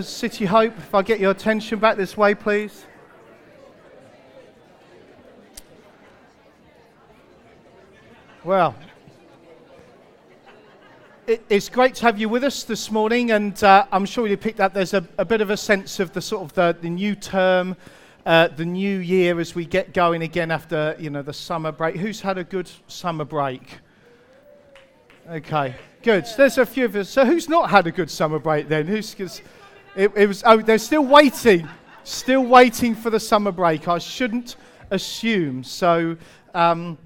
City Hope, if I get your attention back this way, please. Well, it, it's great to have you with us this morning, and uh, I'm sure you picked up there's a, a, bit of a sense of the sort of the, the new term, uh, the new year as we get going again after you know the summer break. Who's had a good summer break? Okay, good. So there's a few of us. So who's not had a good summer break then? Who's it, it was, oh, they're still waiting, still waiting for the summer break. I shouldn't assume. So, um,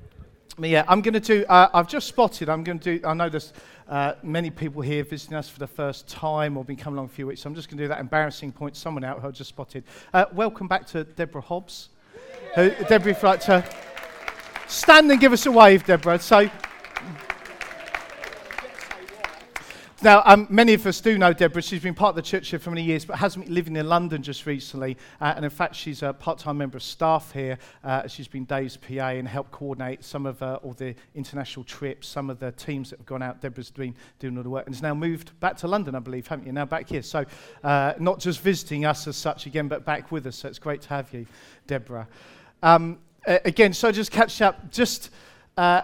yeah, I'm going to do, uh, I've just spotted, I'm going to do, I know there's uh, many people here visiting us for the first time or been coming along for a few weeks, so I'm just going to do that embarrassing point someone out who I just spotted. Uh, welcome back to Deborah Hobbs. Who, Deborah, if you'd like to stand and give us a wave, Deborah. So, Now, um, many of us do know Deborah. She's been part of the church here for many years, but hasn't been living in London just recently. Uh, and in fact, she's a part time member of staff here. Uh, she's been Dave's PA and helped coordinate some of uh, all the international trips, some of the teams that have gone out. Deborah's been doing all the work and has now moved back to London, I believe, haven't you? Now back here. So, uh, not just visiting us as such again, but back with us. So, it's great to have you, Deborah. Um, again, so just catch up. Just uh,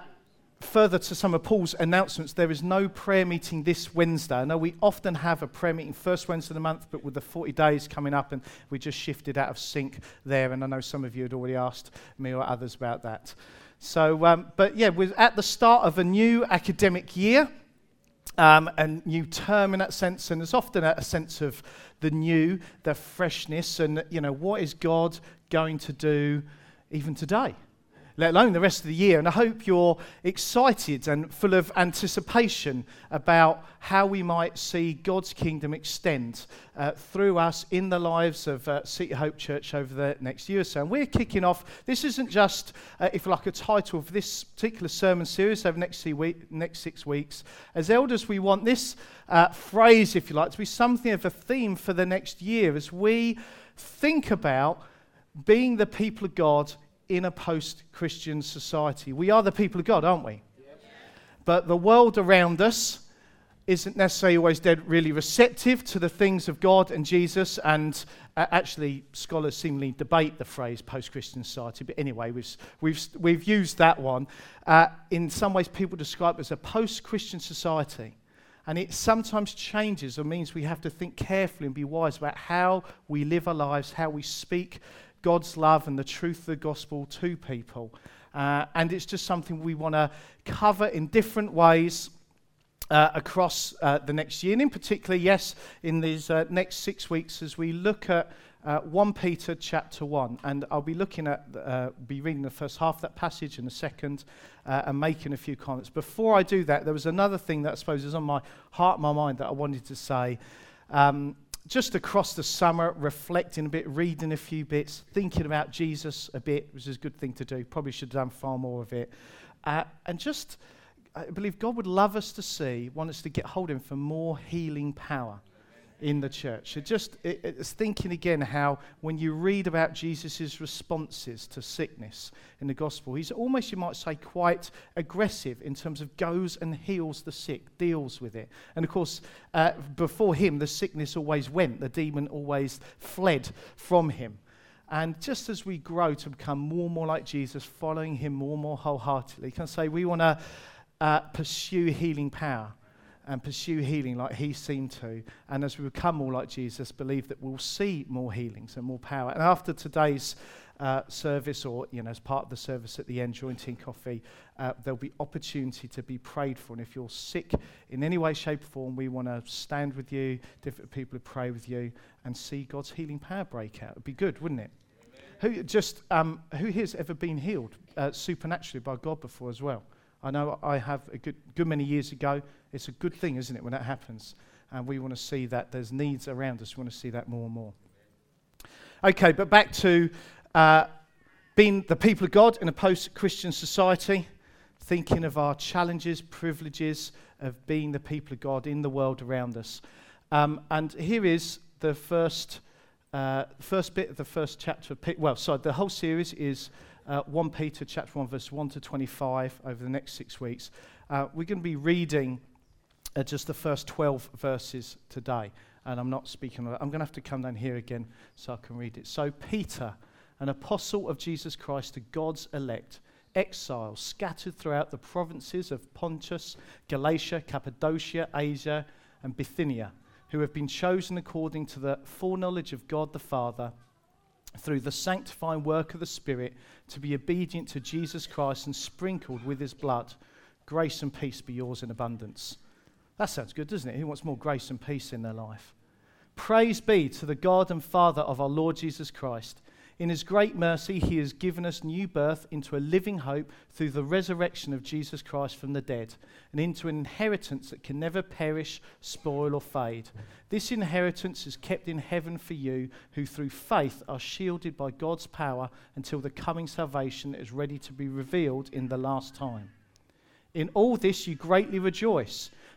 further to some of Paul's announcements, there is no prayer meeting this Wednesday. I know we often have a prayer meeting first Wednesday of the month, but with the 40 days coming up, and we just shifted out of sync there. And I know some of you had already asked me or others about that. So, um, but yeah, we're at the start of a new academic year. Um, a new term in that sense, and there's often a, a sense of the new, the freshness, and you know what is God going to do even today? Let alone the rest of the year. And I hope you're excited and full of anticipation about how we might see God's kingdom extend uh, through us in the lives of uh, City Hope Church over the next year or so. And we're kicking off, this isn't just, uh, if you like, a title of this particular sermon series over the next, week, next six weeks. As elders, we want this uh, phrase, if you like, to be something of a theme for the next year as we think about being the people of God in a post Christian society. We are the people of God, aren't we? But the world around us isn't necessarily always dead really receptive to the things of God and Jesus. And uh, actually, scholars seemingly debate the phrase post Christian society. But anyway, we've, we've, we've used that one. Uh, in some ways, people describe it as a post Christian society. And it sometimes changes or means we have to think carefully and be wise about how we live our lives, how we speak God's love and the truth of the gospel to people. Uh, and it's just something we want to cover in different ways uh, across uh, the next year. And in particular, yes, in these uh, next six weeks as we look at uh, 1 Peter chapter 1. And I'll be looking at, uh, be reading the first half of that passage and the second and making a few comments. Before I do that, there was another thing that I suppose is on my heart, my mind that I wanted to say. Um, just across the summer, reflecting a bit, reading a few bits, thinking about Jesus a bit, which is a good thing to do. Probably should have done far more of it. Uh, and just, I believe God would love us to see, want us to get hold of Him for more healing power in the church. It just it, it's thinking again how when you read about Jesus' responses to sickness in the gospel, he's almost, you might say, quite aggressive in terms of goes and heals the sick, deals with it. And of course, uh, before him, the sickness always went, the demon always fled from him. And just as we grow to become more and more like Jesus, following him more and more wholeheartedly, can I say we want to uh, pursue healing power and pursue healing like he seemed to. And as we become more like Jesus, believe that we'll see more healings and more power. And after today's uh, service, or you know, as part of the service at the end, jointing coffee, uh, there'll be opportunity to be prayed for. And if you're sick in any way, shape, or form, we want to stand with you, different people to pray with you, and see God's healing power break out. It'd be good, wouldn't it? Who just um, who here's ever been healed uh, supernaturally by God before as well? I know I have a good, good many years ago. It's a good thing, isn't it, when that happens? And we want to see that there's needs around us. We want to see that more and more. Okay, but back to uh, being the people of God in a post Christian society, thinking of our challenges, privileges of being the people of God in the world around us. Um, and here is the first, uh, first bit of the first chapter. Of, well, sorry, the whole series is uh, 1 Peter chapter 1, verse 1 to 25 over the next six weeks. Uh, we're going to be reading uh, just the first 12 verses today. and I'm not speaking. I'm going to have to come down here again so I can read it. So, Peter, an apostle of Jesus Christ to God's elect, exiles scattered throughout the provinces of Pontus, Galatia, Cappadocia, Asia, and Bithynia, who have been chosen according to the foreknowledge of God the Father through the sanctifying work of the Spirit to be obedient to Jesus Christ and sprinkled with his blood. Grace and peace be yours in abundance. That sounds good, doesn't it? Who wants more grace and peace in their life? Praise be to the God and Father of our Lord Jesus Christ. In his great mercy, he has given us new birth into a living hope through the resurrection of Jesus Christ from the dead, and into an inheritance that can never perish, spoil, or fade. This inheritance is kept in heaven for you, who through faith are shielded by God's power until the coming salvation is ready to be revealed in the last time. In all this you greatly rejoice,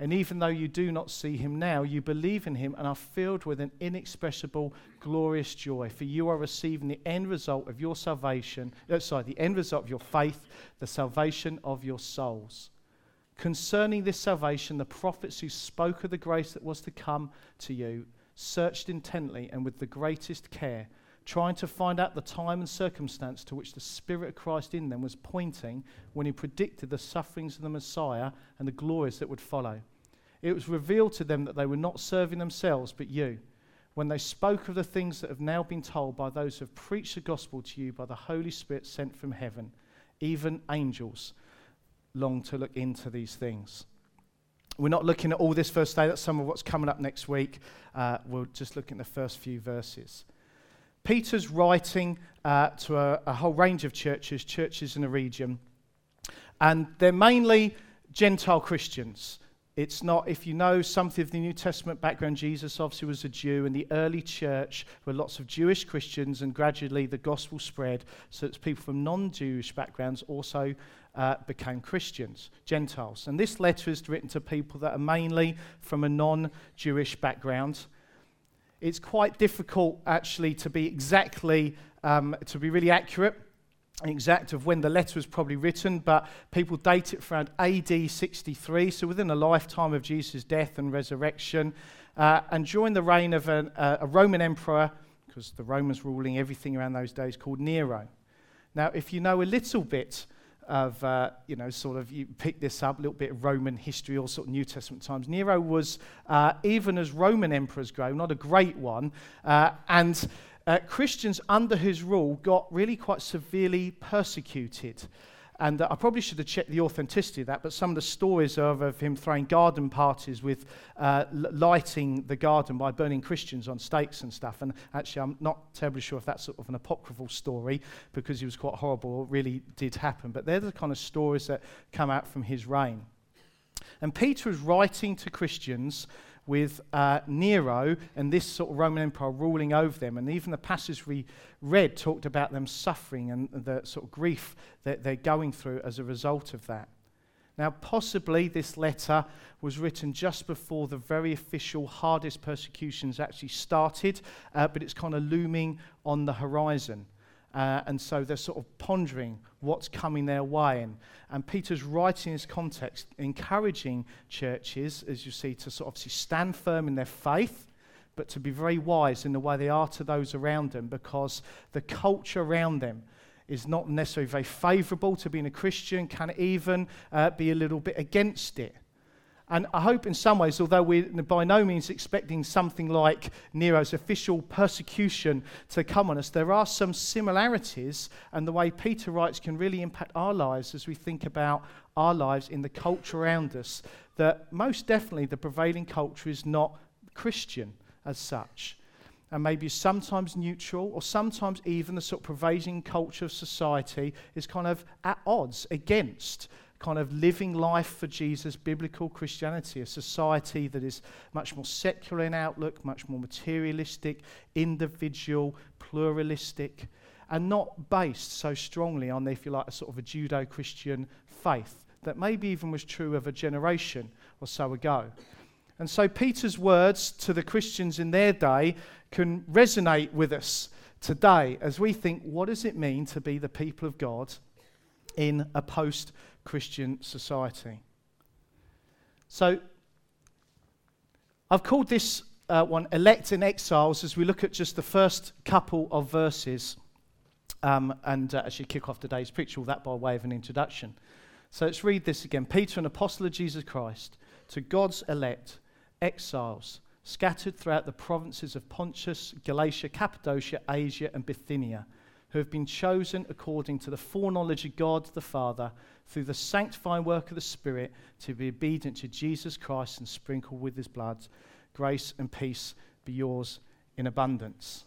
And even though you do not see him now, you believe in him and are filled with an inexpressible, glorious joy. For you are receiving the end result of your salvation, uh, sorry, the end result of your faith, the salvation of your souls. Concerning this salvation, the prophets who spoke of the grace that was to come to you searched intently and with the greatest care, trying to find out the time and circumstance to which the Spirit of Christ in them was pointing when he predicted the sufferings of the Messiah and the glories that would follow. It was revealed to them that they were not serving themselves but you when they spoke of the things that have now been told by those who have preached the gospel to you by the Holy Spirit sent from heaven, even angels long to look into these things. We're not looking at all this first day, that's some of what's coming up next week. Uh, we'll just look at the first few verses. Peter's writing uh, to a, a whole range of churches, churches in a region, and they're mainly Gentile Christians. It's not, if you know something of the New Testament background, Jesus obviously was a Jew, and the early church were lots of Jewish Christians, and gradually the gospel spread. So it's people from non Jewish backgrounds also uh, became Christians, Gentiles. And this letter is written to people that are mainly from a non Jewish background. It's quite difficult, actually, to be exactly, um, to be really accurate exact of when the letter was probably written, but people date it from AD 63, so within a lifetime of Jesus' death and resurrection, uh, and during the reign of an, uh, a Roman emperor, because the Romans were ruling everything around those days, called Nero. Now, if you know a little bit of, uh, you know, sort of, you pick this up, a little bit of Roman history or sort of New Testament times. Nero was, uh, even as Roman emperors grow, not a great one, uh, and uh, Christians under his rule got really quite severely persecuted. And uh, I probably should have checked the authenticity of that, but some of the stories of, of him throwing garden parties with uh, lighting the garden by burning Christians on stakes and stuff. And actually, I'm not terribly sure if that's sort of an apocryphal story because he was quite horrible, it really did happen. But they're the kind of stories that come out from his reign. And Peter is writing to Christians with uh, Nero and this sort of Roman Empire ruling over them. And even the passage we read talked about them suffering and the sort of grief that they're going through as a result of that. Now, possibly this letter was written just before the very official, hardest persecutions actually started, uh, but it's kind of looming on the horizon. Uh, and so they're sort of pondering what's coming their way. And, and Peter's writing in this context, encouraging churches, as you see, to sort of obviously stand firm in their faith, but to be very wise in the way they are to those around them, because the culture around them is not necessarily very favorable to being a Christian, can even uh, be a little bit against it. And I hope in some ways, although we're by no means expecting something like Nero's official persecution to come on us, there are some similarities, and the way Peter writes can really impact our lives as we think about our lives in the culture around us. That most definitely the prevailing culture is not Christian as such. And maybe sometimes neutral, or sometimes even the sort of prevailing culture of society is kind of at odds against kind of living life for Jesus, biblical Christianity, a society that is much more secular in outlook, much more materialistic, individual, pluralistic, and not based so strongly on, if you like, a sort of a Judeo Christian faith. that maybe even was true of a generation or so ago. And so Peter's words to the Christians in their day can resonate with us today as we think, what does it mean to be the people of God in a post Christian society? So I've called this uh, one Elect and Exiles as we look at just the first couple of verses um, and uh, actually kick off today's preach, all that by way of an introduction. So let's read this again. Peter, an apostle of Jesus Christ, to God's elect, exiles, scattered throughout the provinces of Pontus, Galatia, Cappadocia, Asia, and Bithynia, who have been chosen according to the foreknowledge of God the Father, through the sanctifying work of the Spirit, to be obedient to Jesus Christ and sprinkled with his blood. Grace and peace be yours in abundance.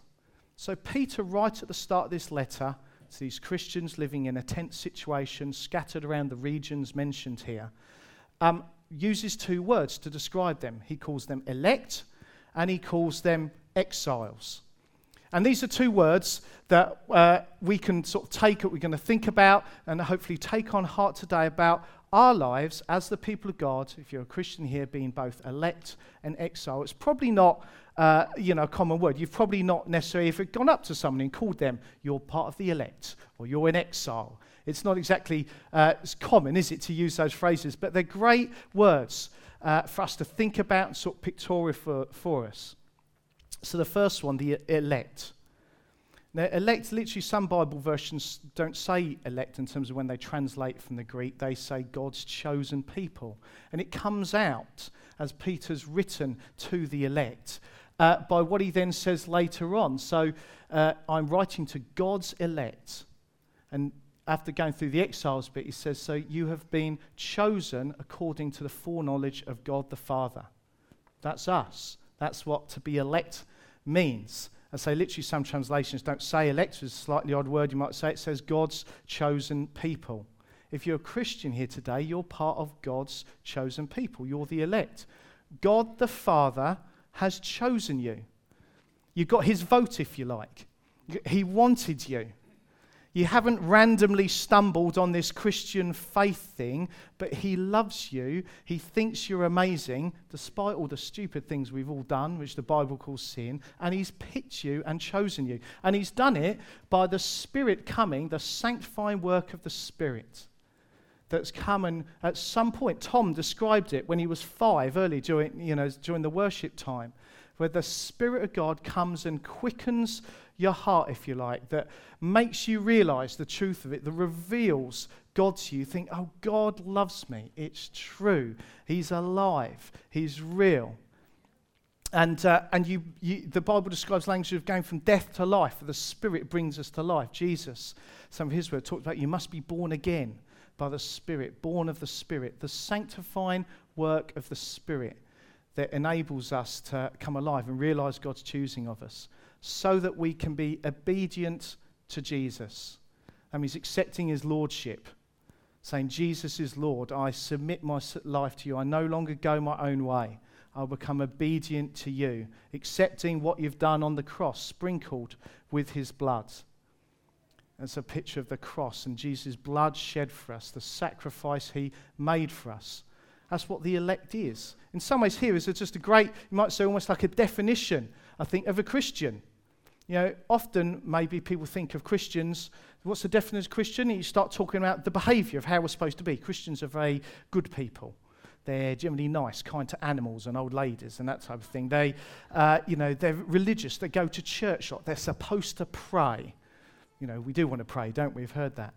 So, Peter, right at the start of this letter, to these Christians living in a tense situation scattered around the regions mentioned here, um, uses two words to describe them. He calls them elect and he calls them exiles. And these are two words that uh, we can sort of take, or we're going to think about and hopefully take on heart today about our lives as the people of God, if you're a Christian here, being both elect and exile. It's probably not uh, you know, a common word. You've probably not necessarily if you've gone up to someone and called them, you're part of the elect or you're in exile. It's not exactly uh, common, is it, to use those phrases, but they're great words uh, for us to think about and sort of pictorial for, for us. So the first one, the elect. Now, elect, literally, some Bible versions don't say elect in terms of when they translate from the Greek. They say God's chosen people. And it comes out as Peter's written to the elect uh, by what he then says later on. So uh, I'm writing to God's elect. And after going through the exiles bit, he says, So you have been chosen according to the foreknowledge of God the Father. That's us. That's what to be elect means. I say, literally, some translations don't say elect, it's a slightly odd word you might say. It says God's chosen people. If you're a Christian here today, you're part of God's chosen people. You're the elect. God the Father has chosen you. You got his vote, if you like. He wanted you. You haven't randomly stumbled on this Christian faith thing, but He loves you. He thinks you're amazing, despite all the stupid things we've all done, which the Bible calls sin, and He's picked you and chosen you. And He's done it by the Spirit coming, the sanctifying work of the Spirit that's come and at some point, Tom described it when he was five early during, you know, during the worship time, where the Spirit of God comes and quickens your heart, if you like, that makes you realize the truth of it, that reveals God to you. Think, oh, God loves me. It's true. He's alive. He's real. And, uh, and you, you, the Bible describes language of going from death to life. The Spirit brings us to life. Jesus, some of his words, talked about you must be born again by the Spirit, born of the Spirit, the sanctifying work of the Spirit that enables us to come alive and realize God's choosing of us so that we can be obedient to Jesus. That means accepting his lordship, saying, Jesus is Lord. I submit my life to you. I no longer go my own way. I'll become obedient to you, accepting what you've done on the cross, sprinkled with his blood. It's a picture of the cross and Jesus' blood shed for us, the sacrifice he made for us. That's what the elect is. In some ways, here is just a great, you might say, almost like a definition, I think, of a Christian. You know, often maybe people think of Christians, what's the definition of Christian? You start talking about the behavior of how we're supposed to be. Christians are very good people. They're generally nice, kind to animals and old ladies and that type of thing. They, uh, you know, they're religious. They go to church a lot. They're supposed to pray. You know, we do want to pray, don't we? We've heard that.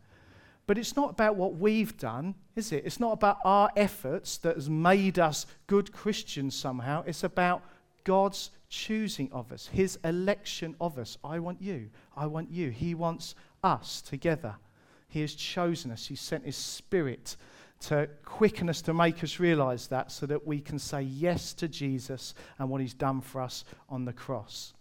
But it's not about what we've done, is it? It's not about our efforts that has made us good Christians somehow. It's about God's choosing of us, His election of us. I want you. I want you. He wants us together. He has chosen us. He sent His Spirit to quicken us, to make us realize that, so that we can say yes to Jesus and what He's done for us on the cross.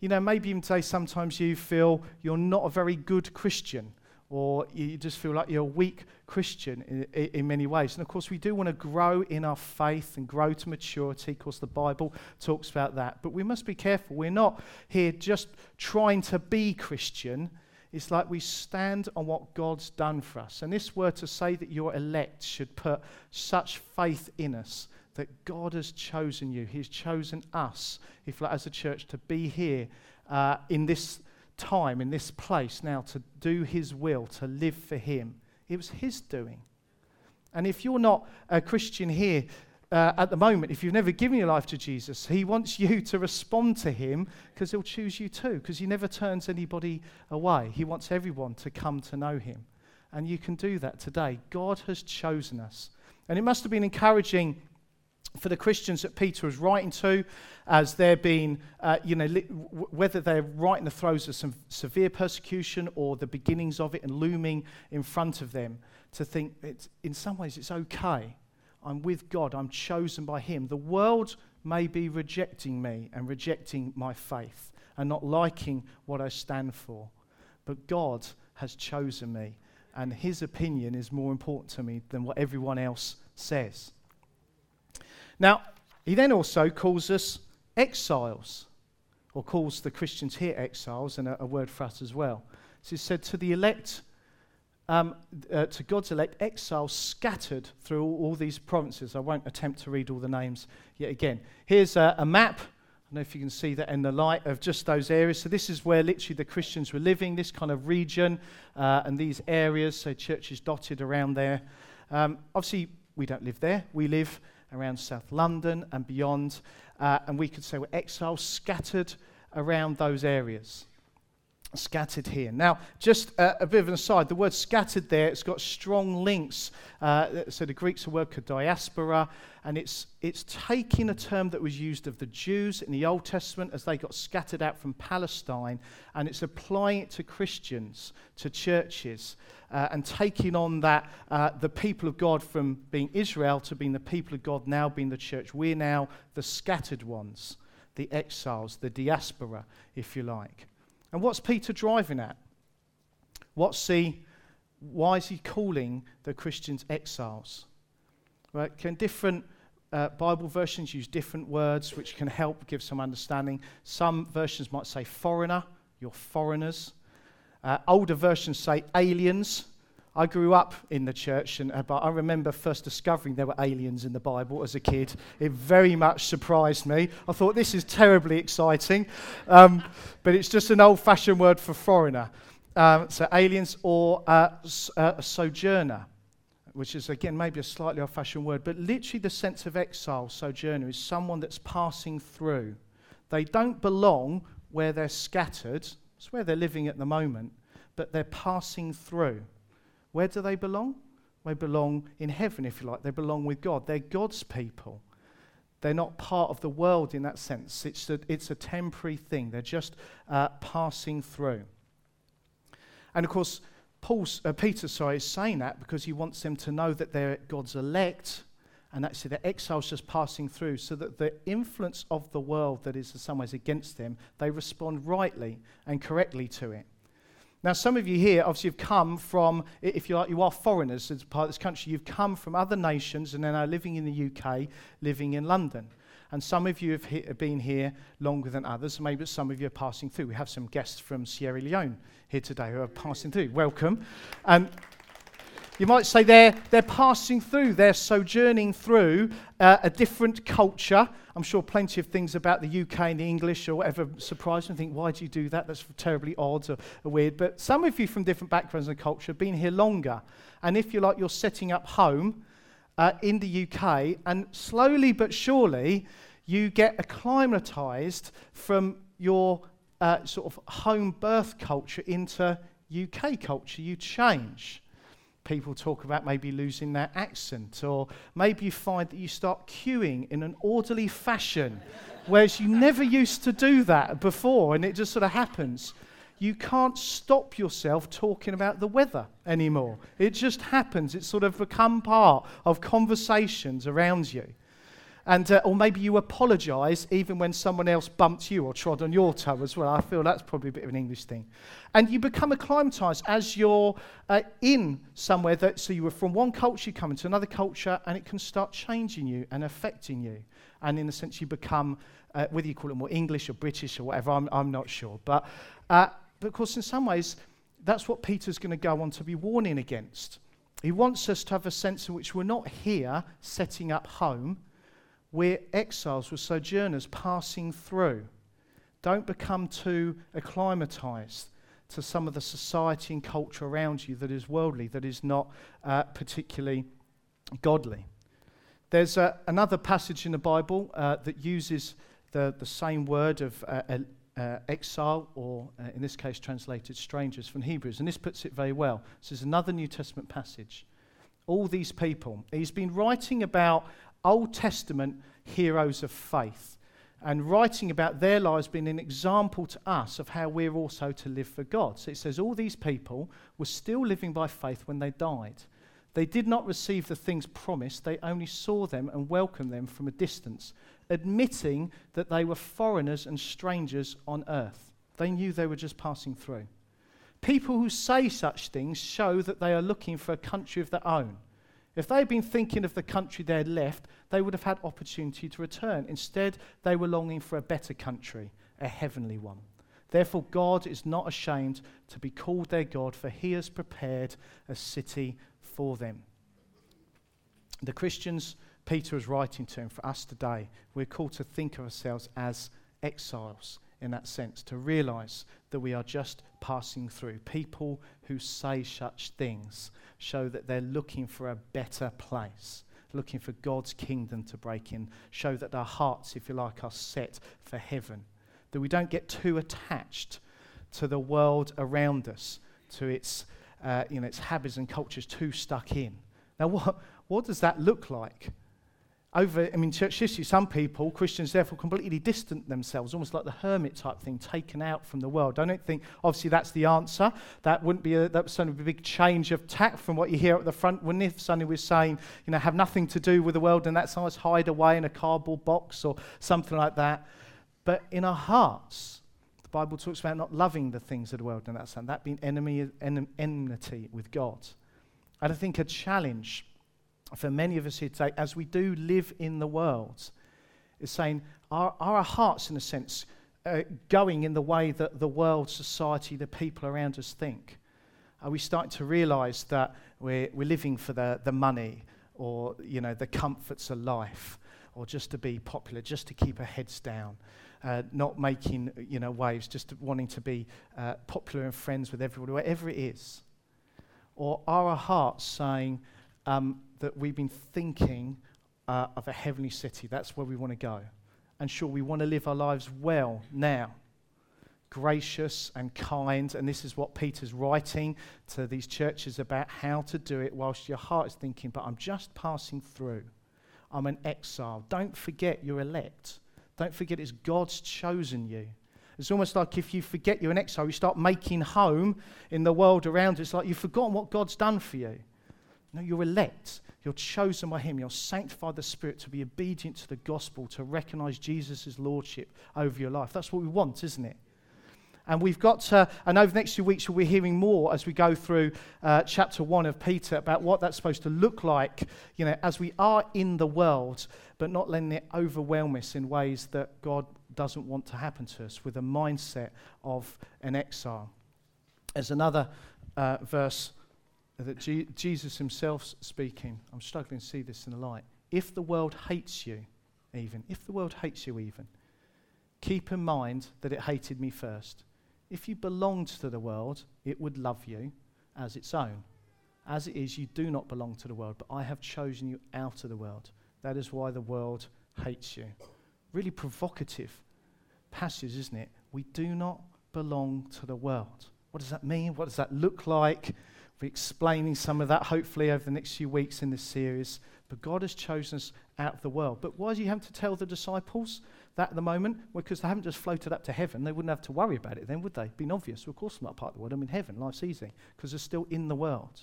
You know, maybe even today sometimes you feel you're not a very good Christian or you just feel like you're a weak Christian in, in, many ways. And of course, we do want to grow in our faith and grow to maturity. Of course, the Bible talks about that. But we must be careful. We're not here just trying to be Christian. It's like we stand on what God's done for us. And this word to say that you're elect should put such faith in us that God has chosen you. He's chosen us, if like, as a church, to be here uh, in this time, in this place now, to do His will, to live for Him. It was His doing. And if you're not a Christian here uh, at the moment, if you've never given your life to Jesus, He wants you to respond to Him because He'll choose you too, because He never turns anybody away. He wants everyone to come to know Him. And you can do that today. God has chosen us. And it must have been encouraging for the Christians that Peter is writing to, as they're being, uh, you know, li- whether they're right in the throes of some severe persecution or the beginnings of it and looming in front of them, to think it's, in some ways it's okay. I'm with God, I'm chosen by Him. The world may be rejecting me and rejecting my faith and not liking what I stand for, but God has chosen me, and His opinion is more important to me than what everyone else says. Now, he then also calls us exiles, or calls the Christians here exiles, and a, a word for us as well. So he said, To the elect, um, uh, to God's elect, exiles scattered through all, all, these provinces. I won't attempt to read all the names yet again. Here's a, a map. I don't know if you can see that in the light of just those areas. So, this is where literally the Christians were living, this kind of region uh, and these areas. So, churches dotted around there. Um, obviously, we don't live there. We live around South London and beyond. Uh, and we could say we're exiles scattered around those areas. Scattered here. Now, just uh, a bit of an aside, the word scattered there, it's got strong links. Uh, so the Greek's word called diaspora, and it's, it's taking a term that was used of the Jews in the Old Testament as they got scattered out from Palestine, and it's applying it to Christians, to churches uh, and taking on that, uh, the people of God from being Israel to being the people of God, now being the church. We're now the scattered ones, the exiles, the diaspora, if you like. And what's Peter driving at? What's he, why is he calling the Christians exiles? Right? Can different uh, Bible versions use different words which can help give some understanding? Some versions might say foreigner, you're foreigners. Uh, older versions say aliens. I grew up in the church, and, uh, but I remember first discovering there were aliens in the Bible as a kid. It very much surprised me. I thought this is terribly exciting, um, but it's just an old fashioned word for foreigner. Um, so, aliens or uh, uh, a sojourner, which is again maybe a slightly old fashioned word, but literally the sense of exile, sojourner, is someone that's passing through. They don't belong where they're scattered, it's where they're living at the moment, but they're passing through. Where do they belong? They belong in heaven, if you like. They belong with God. They're God's people. They're not part of the world in that sense. It's a, it's a temporary thing. They're just uh, passing through. And of course, Paul, uh, Peter sorry, is saying that because he wants them to know that they're God's elect and actually the exiles just passing through, so that the influence of the world that is in some ways against them, they respond rightly and correctly to it. Now, some of you here obviously have come from, if you like, you are foreigners as part of this country. You've come from other nations and are now living in the UK, living in London. And some of you have, he- been here longer than others. Maybe some of you are passing through. We have some guests from Sierra Leone here today who are passing through. Welcome. And you might say they're, they're passing through, they're sojourning through uh, a different culture. I'm sure plenty of things about the UK and the English or whatever surprise me. Think, why do you do that? That's terribly odd or, or weird. But some of you from different backgrounds and culture have been here longer. And if you like, you're setting up home uh, in the UK, and slowly but surely, you get acclimatized from your uh, sort of home birth culture into UK culture. You change people talk about maybe losing their accent, or maybe you find that you start queuing in an orderly fashion, whereas you never used to do that before, and it just sort of happens. You can't stop yourself talking about the weather anymore. It just happens. It's sort of become part of conversations around you. And, uh, or maybe you apologize even when someone else bumped you or trod on your toe as well. I feel that's probably a bit of an English thing. And you become acclimatized as you're uh, in somewhere that, so you were from one culture, you come into another culture, and it can start changing you and affecting you. And in a sense, you become, uh, whether you call it more English or British or whatever, I'm, I'm not sure. But, uh, but of course, in some ways, that's what Peter's going to go on to be warning against. He wants us to have a sense in which we're not here setting up home, we're exiles, we're sojourners passing through. Don't become too acclimatized to some of the society and culture around you that is worldly, that is not uh, particularly godly. There's uh, another passage in the Bible uh, that uses the, the same word of uh, uh, exile, or uh, in this case, translated strangers from Hebrews, and this puts it very well. This is another New Testament passage. All these people, he's been writing about Old Testament heroes of faith and writing about their lives being an example to us of how we're also to live for God. So it says all these people were still living by faith when they died. They did not receive the things promised, they only saw them and welcomed them from a distance, admitting that they were foreigners and strangers on earth. They knew they were just passing through. People who say such things show that they are looking for a country of their own. If they had been thinking of the country they had left, they would have had opportunity to return. Instead, they were longing for a better country, a heavenly one. Therefore, God is not ashamed to be called their God, for he has prepared a city for them. The Christians Peter is writing to, and for us today, we're called to think of ourselves as exiles in that sense, to realize that we are just passing through. People who say such things show that they're looking for a better place, looking for God's kingdom to break in, show that our hearts, if you like, are set for heaven, that we don't get too attached to the world around us, to its, uh, you know, its habits and cultures, too stuck in. Now, what, what does that look like? Over, I mean, church history, some people, Christians, therefore completely distant themselves, almost like the hermit type thing, taken out from the world. I don't think, obviously, that's the answer. That wouldn't be a, that would certainly be a big change of tack from what you hear at the front, wouldn't it? If somebody was saying, you know, have nothing to do with the world, and that's nice, hide away in a cardboard box or something like that. But in our hearts, the Bible talks about not loving the things of the world and that's that being enemy, enmity with God. And I think a challenge for many of us here today, as we do live in the world, is saying, are, are our hearts, in a sense, uh, going in the way that the world, society, the people around us think? Are we starting to realize that we're, we're living for the, the money or, you know, the comforts of life or just to be popular, just to keep our heads down? Uh, not making you know waves, just wanting to be uh, popular and friends with everybody, whatever it is, or are our hearts saying, um, that we've been thinking uh, of a heavenly city. That's where we want to go. And sure, we want to live our lives well now, gracious and kind. And this is what Peter's writing to these churches about how to do it whilst your heart is thinking, but I'm just passing through. I'm an exile. Don't forget you're elect. Don't forget it's God's chosen you. It's almost like if you forget you're an exile, you start making home in the world around. It's like you've forgotten what God's done for you. No, you're elect. You're chosen by Him. You're sanctified the Spirit to be obedient to the gospel, to recognize Jesus' lordship over your life. That's what we want, isn't it? And we've got to, and over the next few weeks, we'll be hearing more as we go through uh, chapter one of Peter about what that's supposed to look like, you know, as we are in the world, but not letting it overwhelm us in ways that God doesn't want to happen to us with a mindset of an exile. There's another uh, verse that Jesus himself speaking, I'm struggling to see this in the light. If the world hates you, even, if the world hates you, even, keep in mind that it hated me first. If you belonged to the world, it would love you as its own. As it is, you do not belong to the world, but I have chosen you out of the world. That is why the world hates you. Really provocative passage, isn't it? We do not belong to the world. What does that mean? What does that look like? We're explaining some of that hopefully over the next few weeks in this series. But God has chosen us out of the world. But why do you have to tell the disciples that at the moment? Well, because they haven't just floated up to heaven. They wouldn't have to worry about it then, would they? Been obvious. Well, of course, I'm not part of the world. I'm in heaven. Life's easy. Because they're still in the world.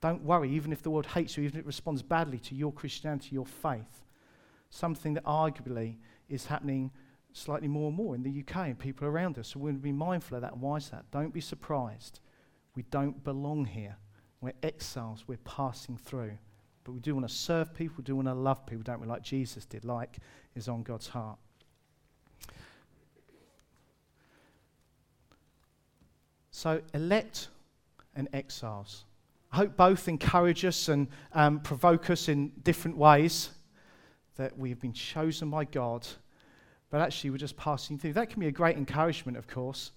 Don't worry, even if the world hates you, even if it responds badly to your Christianity, your faith. Something that arguably is happening slightly more and more in the UK and people around us. So we're going to be mindful of that. And why is that? Don't be surprised we don't belong here. We're exiles. We're passing through. But we do want to serve people. We do want to love people, don't we? Like Jesus did, like is on God's heart. So, elect and exiles. I hope both encourage us and um, provoke us in different ways that we have been chosen by God, but actually we're just passing through. That can be a great encouragement, of course,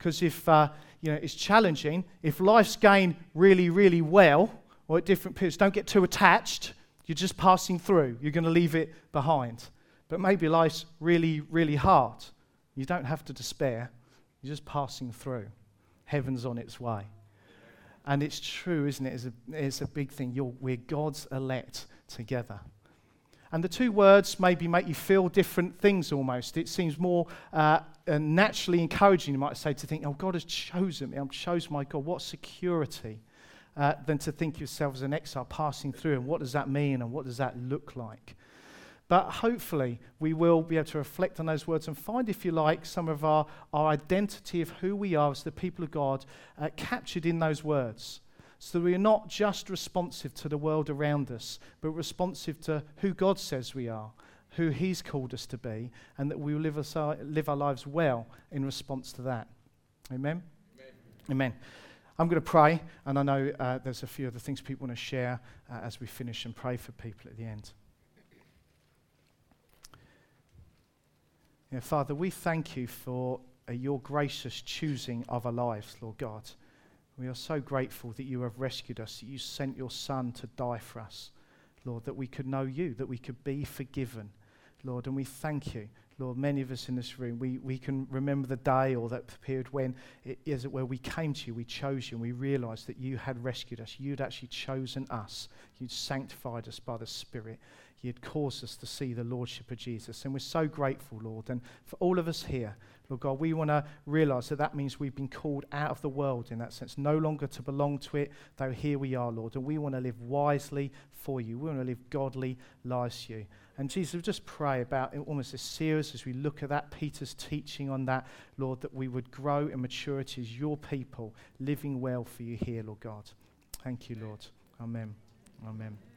because if uh, you know it's challenging, if life's going really, really well, or at different periods, don't get too attached. You're just passing through. You're going to leave it behind. But maybe life's really, really hard. You don't have to despair. You're just passing through. Heaven's on its way. And it's true, isn't it? It's a, it's a big thing. You're, we're God's elect together. And the two words maybe make you feel different things almost. It seems more uh, naturally encouraging, you might say, to think, oh, God has chosen me. I'm chosen my God. What security uh, than to think yourself as an exile passing through. And what does that mean and what does that look like? But hopefully, we will be able to reflect on those words and find, if you like, some of our, our identity of who we are as the people of God uh, captured in those words. So that we are not just responsive to the world around us, but responsive to who God says we are, who He's called us to be, and that we will live, us, uh, live our lives well in response to that. Amen? Amen. Amen. I'm going to pray, and I know uh, there's a few other things people want to share uh, as we finish and pray for people at the end. Yeah, Father, we thank you for uh, your gracious choosing of our lives, Lord God. We are so grateful that you have rescued us, that you sent your Son to die for us, Lord, that we could know you, that we could be forgiven, Lord. And we thank you, Lord. Many of us in this room, we, we can remember the day or that period when, it, as it we came to you, we chose you, and we realized that you had rescued us. You'd actually chosen us, you'd sanctified us by the Spirit. He had caused us to see the Lordship of Jesus. And we're so grateful, Lord. And for all of us here, Lord God, we want to realize that that means we've been called out of the world in that sense, no longer to belong to it, though here we are, Lord. And we want to live wisely for you. We want to live godly lives for you. And Jesus, we just pray about almost this series as we look at that, Peter's teaching on that, Lord, that we would grow in maturity as your people, living well for you here, Lord God. Thank you, Lord. Amen. Amen.